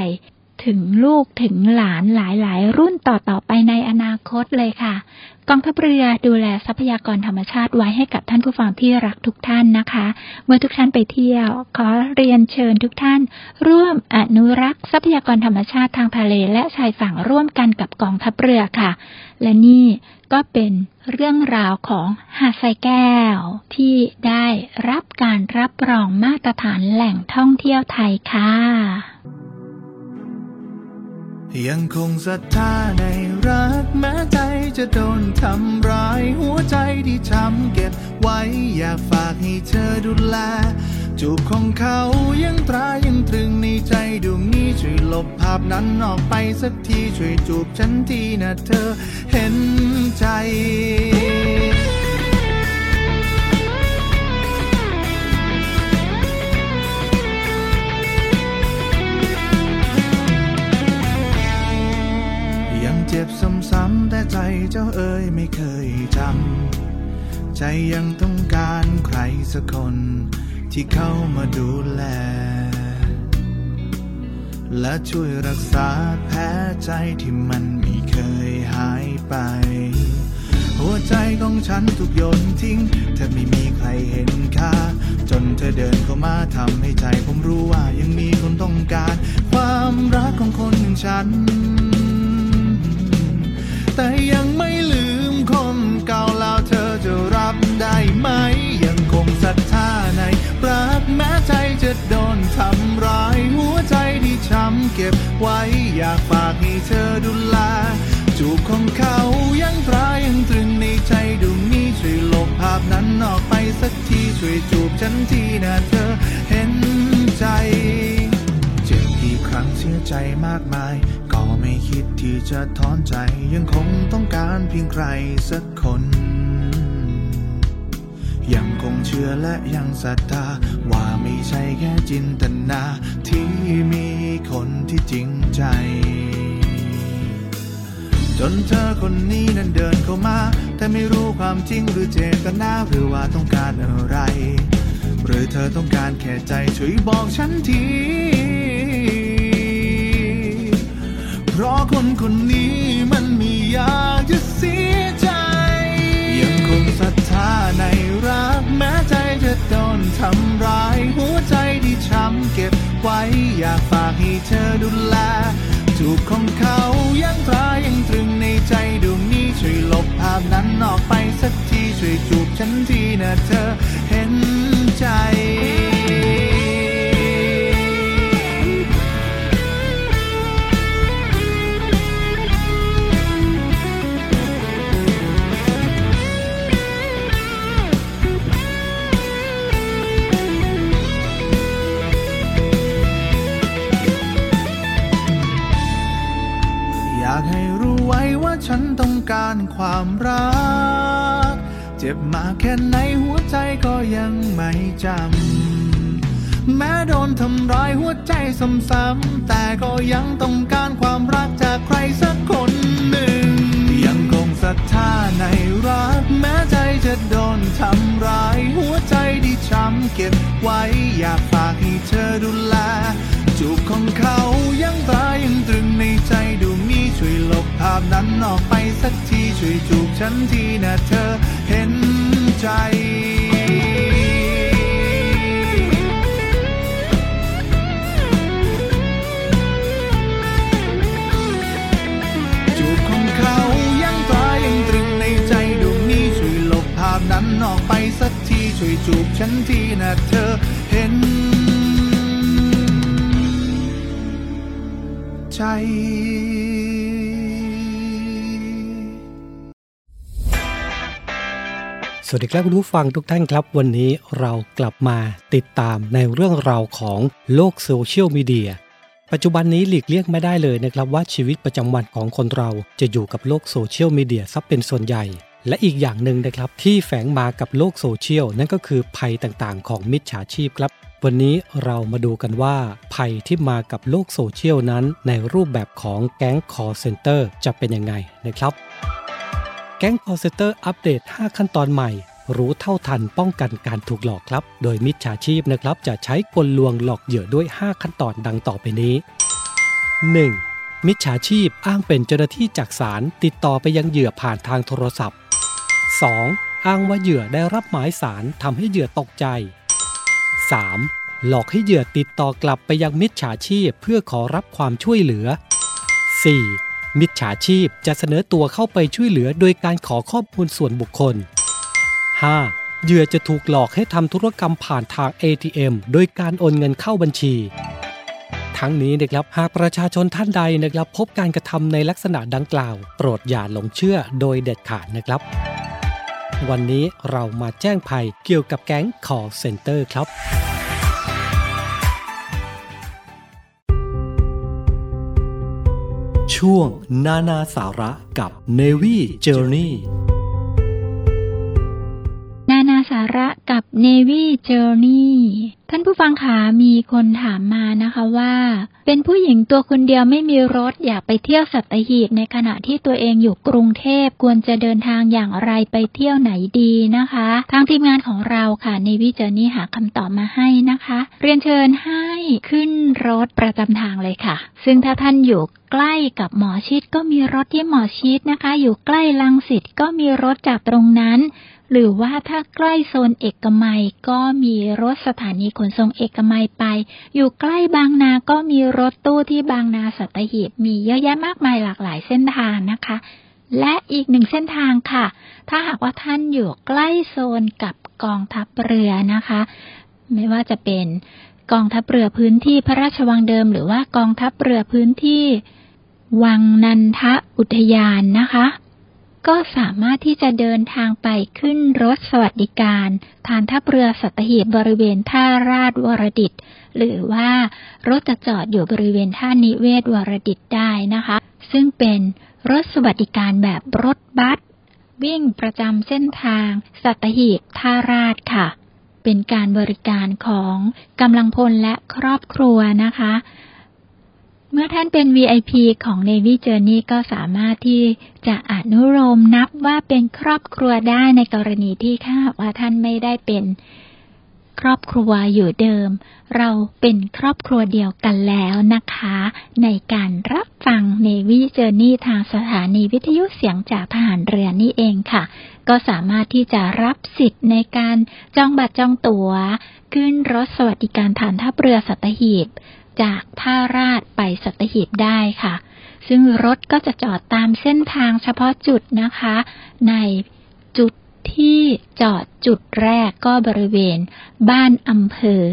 Speaker 3: ถึงลูกถึงหลานหลายๆ รุ่นต่อๆไปในอนาคตเลยค่ะ กองทัพเรือดูแลทรัพยากรธรรมชาติไว้ให้กับท่านผู้ฟังที่รักทุกท่านนะคะ เมื่อทุกท่านไปเที่ยว ขอเรียนเชิญทุกท่าน ร่วมอนุรักษ์ทรัพยากรธรรมชาติทางทะเลและชายฝั่งร่วมกันกับกองทัพเรือค่ะ และนี่ก็เป็นเรื่องราวของหาดทรายแก้ว ที่ได้รับการรับรองมาตรฐานแหล่งท่องเที่ยวไทยค่ะ
Speaker 6: ยังคงศรัทธาในรักแม้ใจจะโดนทำร้ายหัวใจที่ช้ำเก็บไว้อยากฝากให้เธอดูแล จูบของเขายังตรายังตรึงในใจดวงนี้ช่วยลบภาพนั้นออกไปสักทีช่วยจูบฉันทีนะเธอเห็นใจ จ็บซ้ำๆแต่ใจเจ้าเอ๋ยไม่เคยจำใจยังต้องการใครสักคน ที่เข้ามาดูแล และช่วยรักษาแผลใจที่มันไม่เคยหายไป หัวใจของฉันถูกโยนทิ้งแทบไม่มีใครเห็นค่า จนเธอเดินเข้ามาทำให้ใจผมรู้ว่ายังมีคนต้องการ ความรักของคนหนึ่งฉัน เก็บไว้อยากฝากให้เธอดูแลจูบของเขายังตรายังตรึงในใจดวงนี้ช่วยลบภาพนั้นออกไปสักทีช่วยจูบฉันทีนะเธอเห็นใจ เจ็บกี่ครั้งเสียใจมากมาย ก็ไม่คิดที่จะถอนใจยังคงต้องการเพียงใครสักคน ยังคงเชื่อและยังศรัทธา ว่าไม่ใช่แค่จินตนา ที่มีคนที่จริงใจ จนเธอคนนี้นั้นเดินเข้ามา แต่ไม่รู้ความจริงหรือเจตนาหรือว่าต้องการอะไร หรือเธอต้องการแค่ใจช่วยบอกฉันที เพราะคนคนนี้มันม่อยากจะเสีย งศรัทธาในรักแม้ใจจะโดนทำร้าย หัวใจที่ช้ำเก็บไว้ อยากฝากให้เธอดูแลจูบของเขายังตรายังตรึงในใจดวงนี้ช่วยลบภาพนั้นออกไปสักทีช่วยจูบฉันทีนะเธอเห็นใจ การความรัก เจ็บมาแค่ไหนหัวใจก็ยังไม่จำ แม้โดนทำร้ายหัวใจซ้ำๆแต่ก็ยังต้องการความรักจากใครสักคนหนึ่ง ยังคงศรัทธาในรัก แม้ใจจะโดนทำร้ายหัวใจที่ช้ำเก็บไว้อยากฝากให้เธอดูแล จูบของเขายังตรายังตรึงในใจดูมีช่วยลบภาพนั้นออกไปสักทีช่วยจูบฉันทีนะเธอเห็นใจจูบของเขายังตายังตรึงในใจดวงนี้ช่วยลบภาพนั้นออกไปสักทีช่วยจูบฉันทีนะเธอเห็น ใจ
Speaker 2: สวัสดีครับคุณผู้ฟังทุกท่านครับ วันนี้เรากลับมาติดตามในเรื่องราวของโลกโซเชียลมีเดียปัจจุบันนี้หลีกเลี่ยงไม่ได้เลยนะครับว่าชีวิตประจำวันของคนเราจะอยู่กับโลกโซเชียลมีเดียซะเป็นส่วนใหญ่ และอีกอย่างหนึ่งนะครับที่แฝงมากับโลกโซเชียลนั่นก็คือภัยต่างๆ ของมิจฉาชีพครับ วันนี้เรามาดูกันว่า ภัยที่มากับโลกโซเชียลนั้น ในรูปแบบของแก๊ง call center จะเป็นยังไงนะครับ แก๊ง call center อัปเดต 5 ขั้นตอนใหม่ รู้เท่าทันป้องกันการถูกหลอกครับ โดยมิจฉาชีพนะครับ จะใช้กลลวงหลอกเหยื่อด้วย 5 ขั้นตอนดังต่อไปนี้ 1. มิจฉาชีพอ้างเป็นเจ้าหน้าที่จากศาลติดต่อไปยังเหยื่อผ่านทางโทรศัพท์ 2. อ้างว่าเหยื่อได้รับหมายสารทำให้เหยื่อตกใจ 3. หลอกให้เหยื่อติดต่อกลับไปยังมิจฉาชีพเพื่อขอรับความช่วยเหลือ 4. มิจฉาชีพจะเสนอตัวเข้าไปช่วยเหลือโดยการขอข้อมูลส่วนบุคคล 5. เหยื่อจะถูกหลอกให้ทำธุรกรรมผ่านทาง ATM โดยการโอนเงินเข้าบัญชี ทั้งนี้นะครับหากประชาชนท่านใดนะครับ พบการกระทำในลักษณะดังกล่าว โปรดอย่าหลงเชื่อโดยเด็ดขาดนะครับ วันนี้เรามาแจ้งภัยเกี่ยวกับแก๊งคอเซ็นเตอร์ครับ ช่วงนานาสาระกับ Navy Journey า
Speaker 3: ระกับ Navy Journey ท่านผู้ฟังขามีคนถามมานะคะว่า เป็นผู้หญิงตัวคนเดียวไม่มีรถอยากไปเที่ยวสัตหีบในขณะที่ตัวเองอยู่กรุงเทพควรจะเดินทางอย่างไรไปเที่ยวไหนดีนะคะ ทางทีมงานของเราค่ะ Navy Journey หาคำตอบมาให้นะคะ เรียนเชิญให้ขึ้นรถประจำทางเลยค่ะ ซึ่งถ้าท่านอยู่ใกล้กับหมอชิดก็มีรถที่หมอชิดนะคะ อยู่ใกล้ลังสิตก็มีรถจากตรงนั้น หรือว่าถ้าใกล้โซนเอกมัยก็มีรถสถานีขนส่งเอกมัยไป อยู่ใกล้บางนาก็มีรถตู้ที่บางนาสัตหีบมีเยอะแยะมากมายหลากหลายเส้นทางนะคะ และอีกหนึ่งเส้นทางค่ะ ถ้าหากว่าท่านอยู่ใกล้โซนกับกองทัพเรือนะคะ ไม่ว่าจะเป็นกองทัพเรือพื้นที่พระราชวังเดิม หรือว่ากองทัพเรือพื้นที่ วังนันทอุทยานนะคะ ก็สามารถที่จะเดินทางไปขึ้นรถสวัสดิการฐานทัพเรือสัตหีบบริเวณท่าราชวรดิต หรือว่ารถจะจอดอยู่บริเวณท่านิเวศวรดิตได้นะคะ ซึ่งเป็นรถสวัสดิการแบบรถบัสวิ่งประจำเส้นทาง สัตหีบท่าราชค่ะ เป็นการบริการของกำลังพลและครอบครัวนะคะ เมื่อท่านเป็น VIP ของ Navy Journey ก็สามารถที่จะอนุโลมนับว่าเป็นครอบครัวได้ในกรณีที่ถ้าว่าท่านไม่ได้เป็นครอบครัวอยู่เดิม เราเป็นครอบครัวเดียวกันแล้วนะคะ ในการรับฟัง Navy Journey ทางสถานีวิทยุเสียงจากทหารเรือนี่เองค่ะ ก็สามารถที่จะรับสิทธิ์ในการจองบัตรจองตั๋ว ขึ้นรถสวัสดิการฐานทัพเรือสัตหีบ จากท่าราชไปสัตหีบได้ค่ะ ซึ่งรถก็จะจอดตามเส้นทางเฉพาะจุดนะคะ ในจุดที่จอดจุดแรกก็บริเวณ บ้านอำเภอ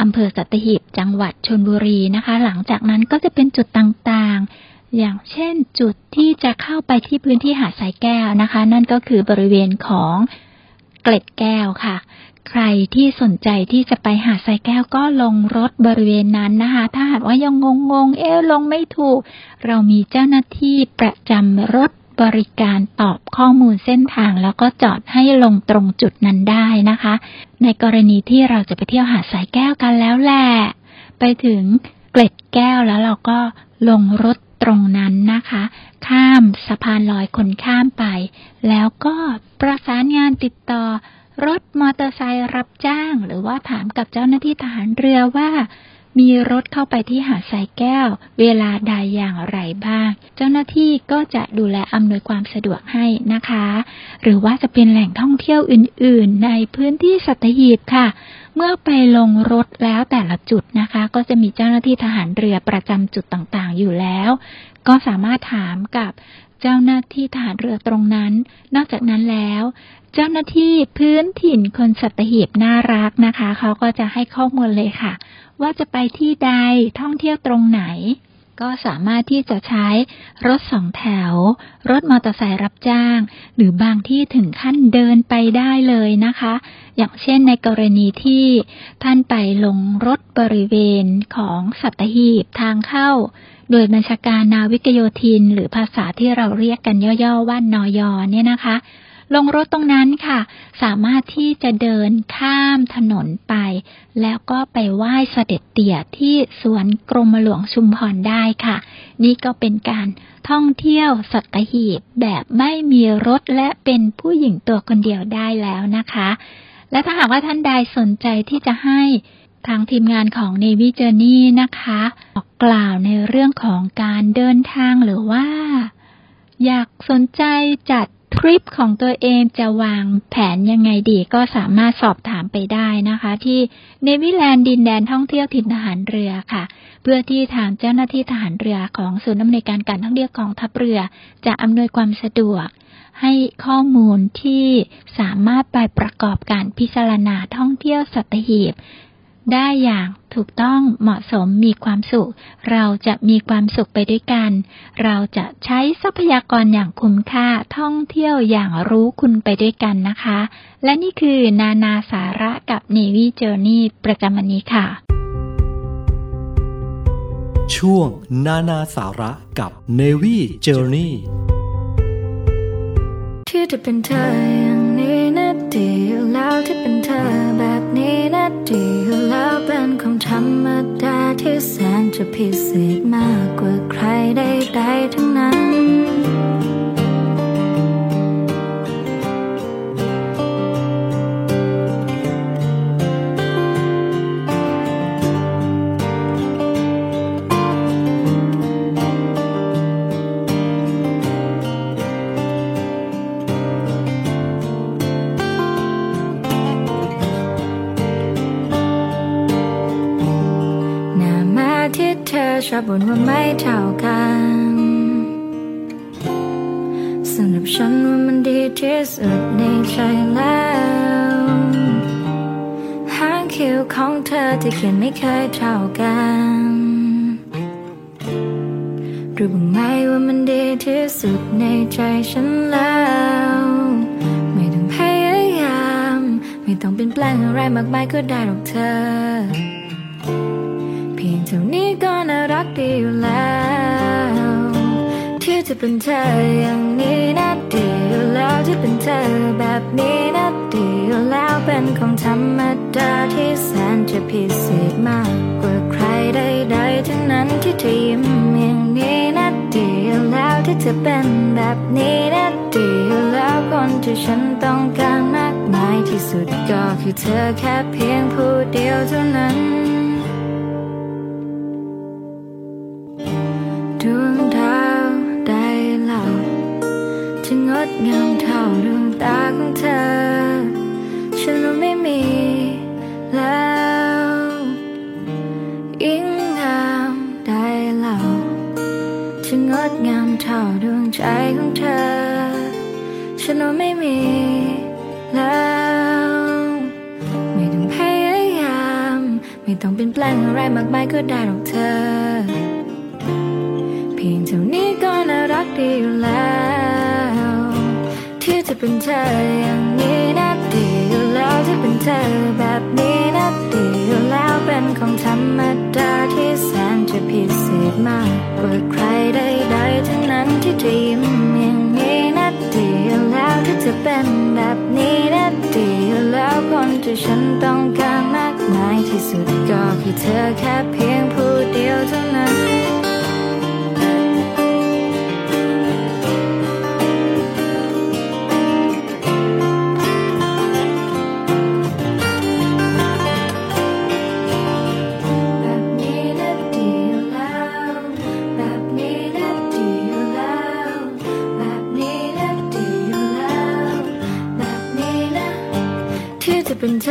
Speaker 3: อำเภอสัตหีบจังหวัดชนบุรีนะคะ หลังจากนั้นก็จะเป็นจุดต่างๆ อย่างเช่นจุดที่จะเข้าไปที่พื้นที่หาดสายแก้วนะคะ นั่นก็คือบริเวณของเกล็ดแก้วค่ะ ใครที่สนใจที่จะไปหาดทรายแก้วก็ลงรถบริเวณนั้นนะคะ ถ้าหากว่ายังงงงๆเอ๊ลงไม่ถูก เรามีเจ้าหน้าที่ประจำรถบริการตอบข้อมูลเส้นทาง แล้วก็จอดให้ลงตรงจุดนั้นได้นะคะ ในกรณีที่เราจะไปเที่ยวหาดทรายแก้วกันแล้วแหละไปถึงเกล็ดแก้วแล้วเราก็ลงรถตรงนั้นนะคะ ข้ามสะพานลอยคนข้ามไป แล้วก็ประสานงานติดต่อ รถมอเตอร์ไซค์รับจ้าง หรือว่าถามกับเจ้าหน้าที่ทหารเรือว่า มีรถเข้าไปที่หาดทรายแก้ว เวลาใดอย่างไรบ้าง เจ้าหน้าที่ก็จะดูแลอำนวยความสะดวกให้นะคะ หรือว่าจะเป็นแหล่งท่องเที่ยวอื่น ๆ ในพื้นที่สัตหีบค่ะ เมื่อไปลงรถแล้วแต่ละจุดนะคะ ก็จะมีเจ้าหน้าที่ทหารเรือประจำจุดต่างๆ อยู่แล้ว ก็สามารถถามกับเจ้าหน้าที่ทหารเรือตรงนั้น นอกจากนั้นแล้ว เจ้าหน้าที่พื้นถิ่นคนสัตหีบน่ารักนะคะ เขาก็จะให้ข้อมูลเลยค่ะ ว่าจะไปที่ใดท่องเที่ยวตรงไหน ก็สามารถที่จะใช้รถสองแถว รถมอเตอร์ไซค์รับจ้าง หรือบางที่ถึงขั้นเดินไปได้เลยนะคะ อย่างเช่นในกรณีที่ท่านไปลงรถบริเวณของสัตหีบทางเข้า โดยบัญชาการนาวิกโยธิน หรือภาษาที่เราเรียกกันย่อๆว่านอยเนี่ยนะคะ ลงรถตรงนั้นค่ะ สามารถที่จะเดินข้ามถนนไป แล้วก็ไปไหว้เสด็จเตี่ยที่สวนกรมหลวงชุมพรได้ค่ะ นี่ก็เป็นการท่องเที่ยวสัตหีบแบบไม่มีรถและเป็นผู้หญิงตัวคนเดียวได้แล้วนะคะ และถ้าหากว่าท่านใดสนใจที่จะให้ทางทีมงานของ Navy Journey นะคะบอกกล่าวในเรื่องของการเดินทางหรือว่า อยากสนใจจัด ทริปของตัวเองจะวางแผนยังไงดีก็สามารถสอบถามไปได้นะคะ ที่เนวิแลนด์ดินแดนท่องเที่ยวถิ่นทหารเรือค่ะ เพื่อที่ทางเจ้าหน้าที่ทหารเรือของศูนย์อำนวยการการท่องเที่ยวกองทัพเรือ จะอำนวยความสะดวก ให้ข้อมูลที่สามารถไปประกอบการพิจารณาท่องเที่ยวสัตหีบ ได้อย่างถูกต้องเหมาะสมมีความสุข เราจะมีความสุขไปด้วยกัน เราจะใช้ทรัพยากรอย่างคุ้มค่าท่องเที่ยวอย่างรู้คุณไปด้วยกันนะคะ และนี่คือนานาสาระกับ Navy Journey ประจำวันนี้ค่ะ
Speaker 2: ช่วงนานาสาระกับ Navy Journey
Speaker 8: ที่จะเป็นเธออย่างนี้นะ ดีอยู่แล้วที่เป็นเธอแบบนี้นะดีอยู่แล้วเป็นของธรรมดาที่แสนจะพิเศษมากกว่าใครใดๆทั้งนั้น อชอบบ่นว่าไม่เท่ากันสำหรับฉันว่ามันดีที่สุดในใจแล้วหางคิ้วของเธอที่เขียนไม่เคยเท่ากันรู้บ้างไหมว่ามันดีที่สุดในใจฉันแล้วไม่ต้องพยายาม ไม่ต้องเปลี่ยนแปลงอะไรมากมายก็ได้หรอกเธอ เท่านี้ก็น่ารักดีอยู่แล้ว ที่จะเป็นเธออย่างนี้นะดีอยู่แล้วที่เป็นเธอแบบนี้นะดีอยู่แล้วเป็นของธรรมดาที่แสนจะพิเศษมากกว่าใครใดๆทั้งนั้นที่เธอยิ้มอย่างนี้นะดีอยู่แล้วที่เธอเป็นแบบนี้นะดีอยู่แล้วคนที่ฉันต้องการมากมายที่สุดก็คือเธอแค่เพียงผู้เดียวเท่านั้น ดวงดาวได้เล่าจะงดงามเท่าดวงตาของเธอ ฉันรู้ไม่มีแล้วยิ่งงามได้เล่าจะงดงามเท่าดวงใจของเธอ ฉันรู้ไม่มีแล้วไม่ต้องพยายาม ไม่ต้องเปลี่ยนแปลงอะไรมากมายก็ได้หรอกเธอ พียงเท่านี้ก็น่ารักดีอยู่แล้ว ที่จะเป็นเธออย่างนี้นะดีอยู่แล้วที่
Speaker 7: เป็นเธอแบบนี้นะดีอยู่แล้วเป็นของธรรมดาที่แสนจะพิเศษมากกว่าใครใดๆทั้งนั้นที่จะยิ้มอย่างนี้นะดีอยู่แล้วที่จะเป็นแบบนี้นะดีอยู่แล้วคนที่ฉันต้องการมากมายที่สุดก็คือเธอแค่เพียง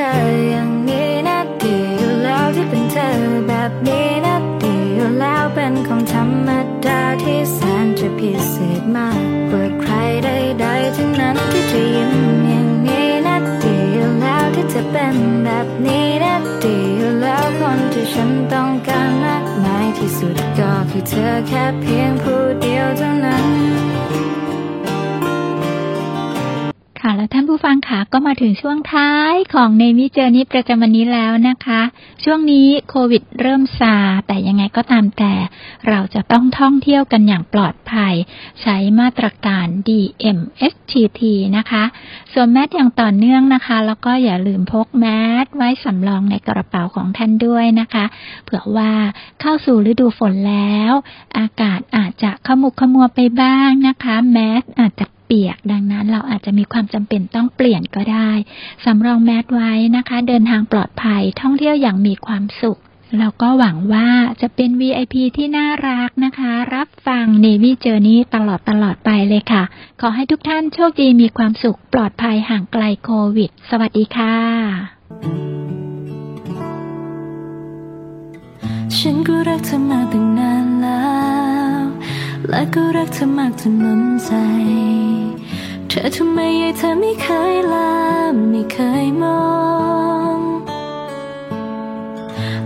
Speaker 7: ออย่างนี้นะดีอยู่แล้วที่เป็นเธอแบบนี้นะดีอยู่แล้วเป็นของธรรมดาที่แสนจะพิเศษมากกว่าใครใดๆทั้งนั้นที่จะยิ้มอย่างนี้นะดีอยู่แล้วที่จะเป็นแบบนี้นะดีอยู่แล้วคนที่ฉันต้องการมากมายที่สุดก็คือเธอแค่เพียงผู้เดียวเท่านั้น
Speaker 3: ผู้ฟังค่ะก็มาถึงช่วงท้ายของในมิเจอร์นี้ประจำวันนี้แล้วนะคะ ช่วงนี้โควิดเริ่มซา แต่ยังไงก็ตามแต่ เราจะต้องท่องเที่ยวกันอย่างปลอดภัย ใช้มาตรการ DMSTT นะคะสวมแมสอย่างต่อเนื่องนะคะ แล้วก็อย่าลืมพกแมสไว้สำรองในกระเป๋าของท่านด้วยนะคะ เผื่อว่าเข้าสู่ฤดูฝนแล้ว อากาศอาจจะขมุกขมัวไปบ้างนะคะ แมสอาจจะ ปียก ดังนั้นเราอาจจะมีความจำเป็นต้องเปลี่ยนก็ได้สำรองแมสไว้นะคะ เดินทางปลอดภัยท่องเที่ยวอย่างมีความสุขเราก็หวังว่าจะเป็น VIP ที่น่ารักนะคะ รับฟัง Navy Journey ตลอดตลอดไปเลยค่ะ ขอให้ทุกท่านโชคดีมีความสุขปลอดภัยห่างไกลโควิด สวัสดีค่ะ
Speaker 7: ฉันก็รักเธอมาตั้งนานแล้ว และก็รักเธอมากจนล้นใจ แต่ทำไมยายเธอไม่เคยลาไม่เคยมอง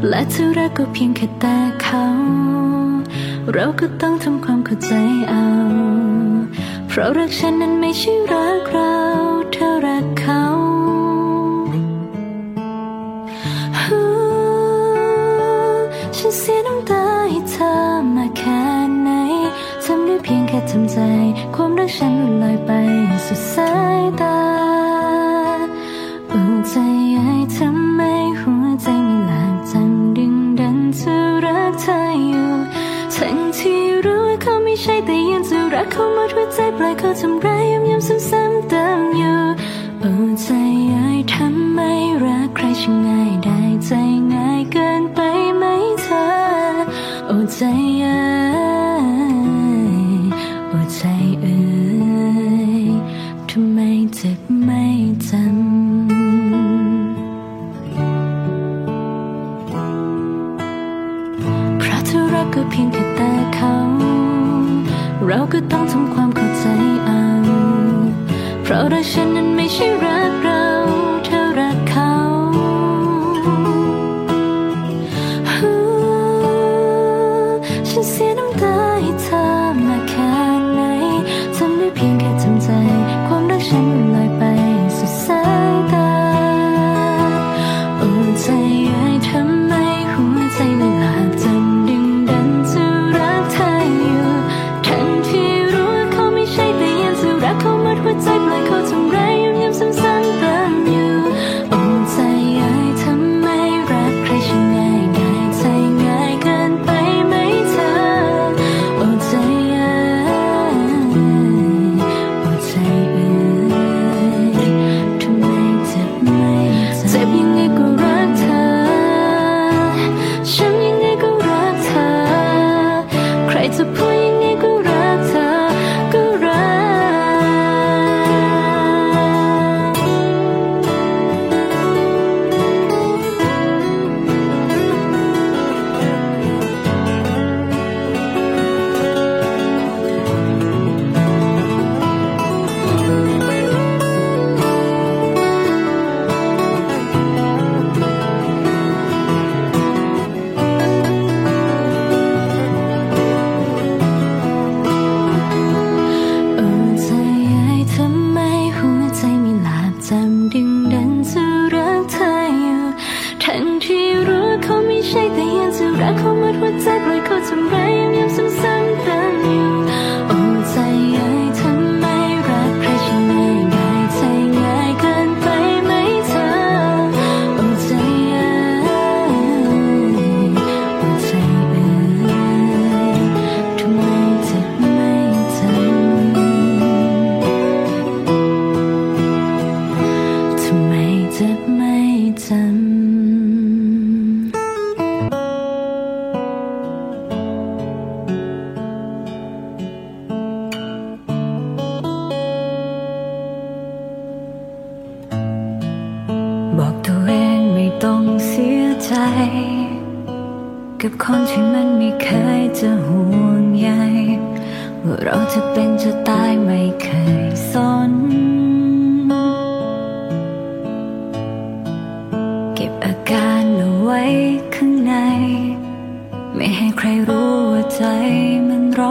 Speaker 7: และเธอรักก็เพียงแค่แต่เขา เราก็ต้องทำความเข้าใจเอา เพราะรักฉันนั้นไม่ใช่รักเรา ทำใจ ความรักฉันลอยไปสุดสายตาโอ้ใจใหญ่ทำไมหัวใจไม่หลากจำดึงดันจะรักเธออยู่ทั้งที่รู้ว่าเขาไม่ใช่แต่ยังจะรักเขาหมดหัวใจปล่อยเขาทำร้ายย้ำๆซ้ำๆเติมอยู่โอ้ใจใหญ่ทำไมรักใครช่างง่ายได้ใจง่ายเกินไปไหมเธอโอ้ใจ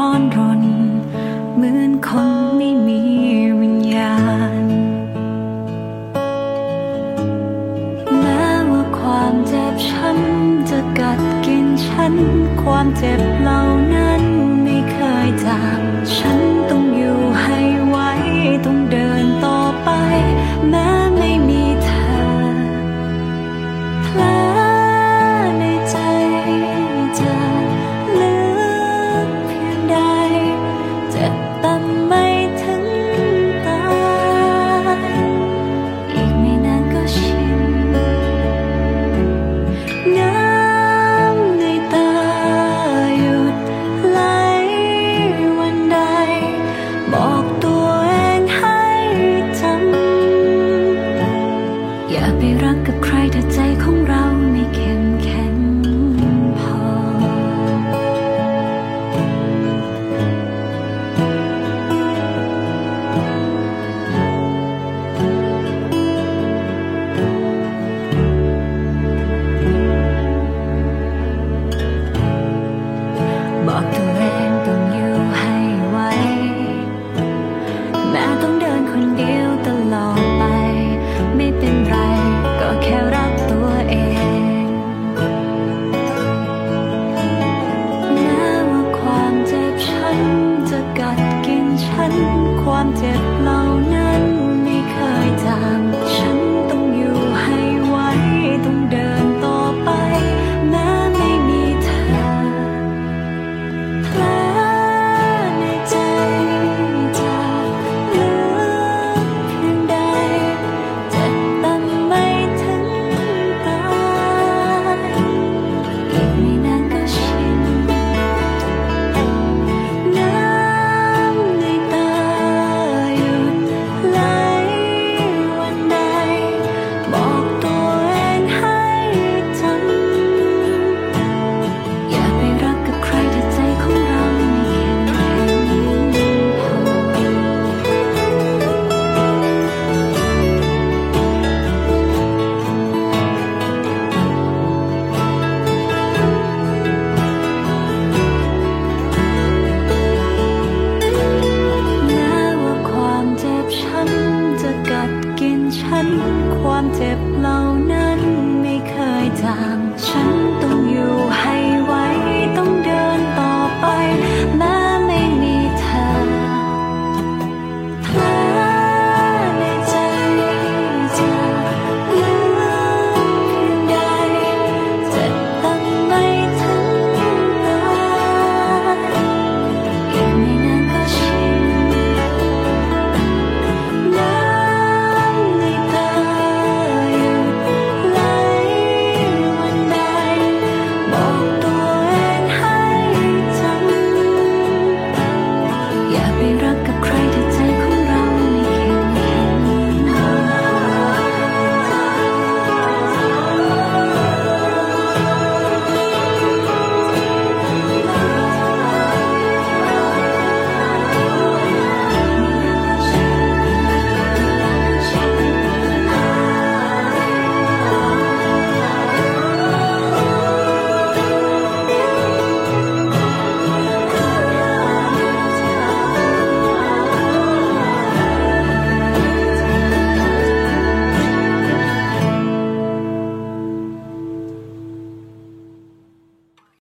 Speaker 7: ร้อนรน เหมือนคนไม่มีวิญญาณ แม้ว่าความเจ็บฉันจะกัดกินฉัน ความเจ็บเรา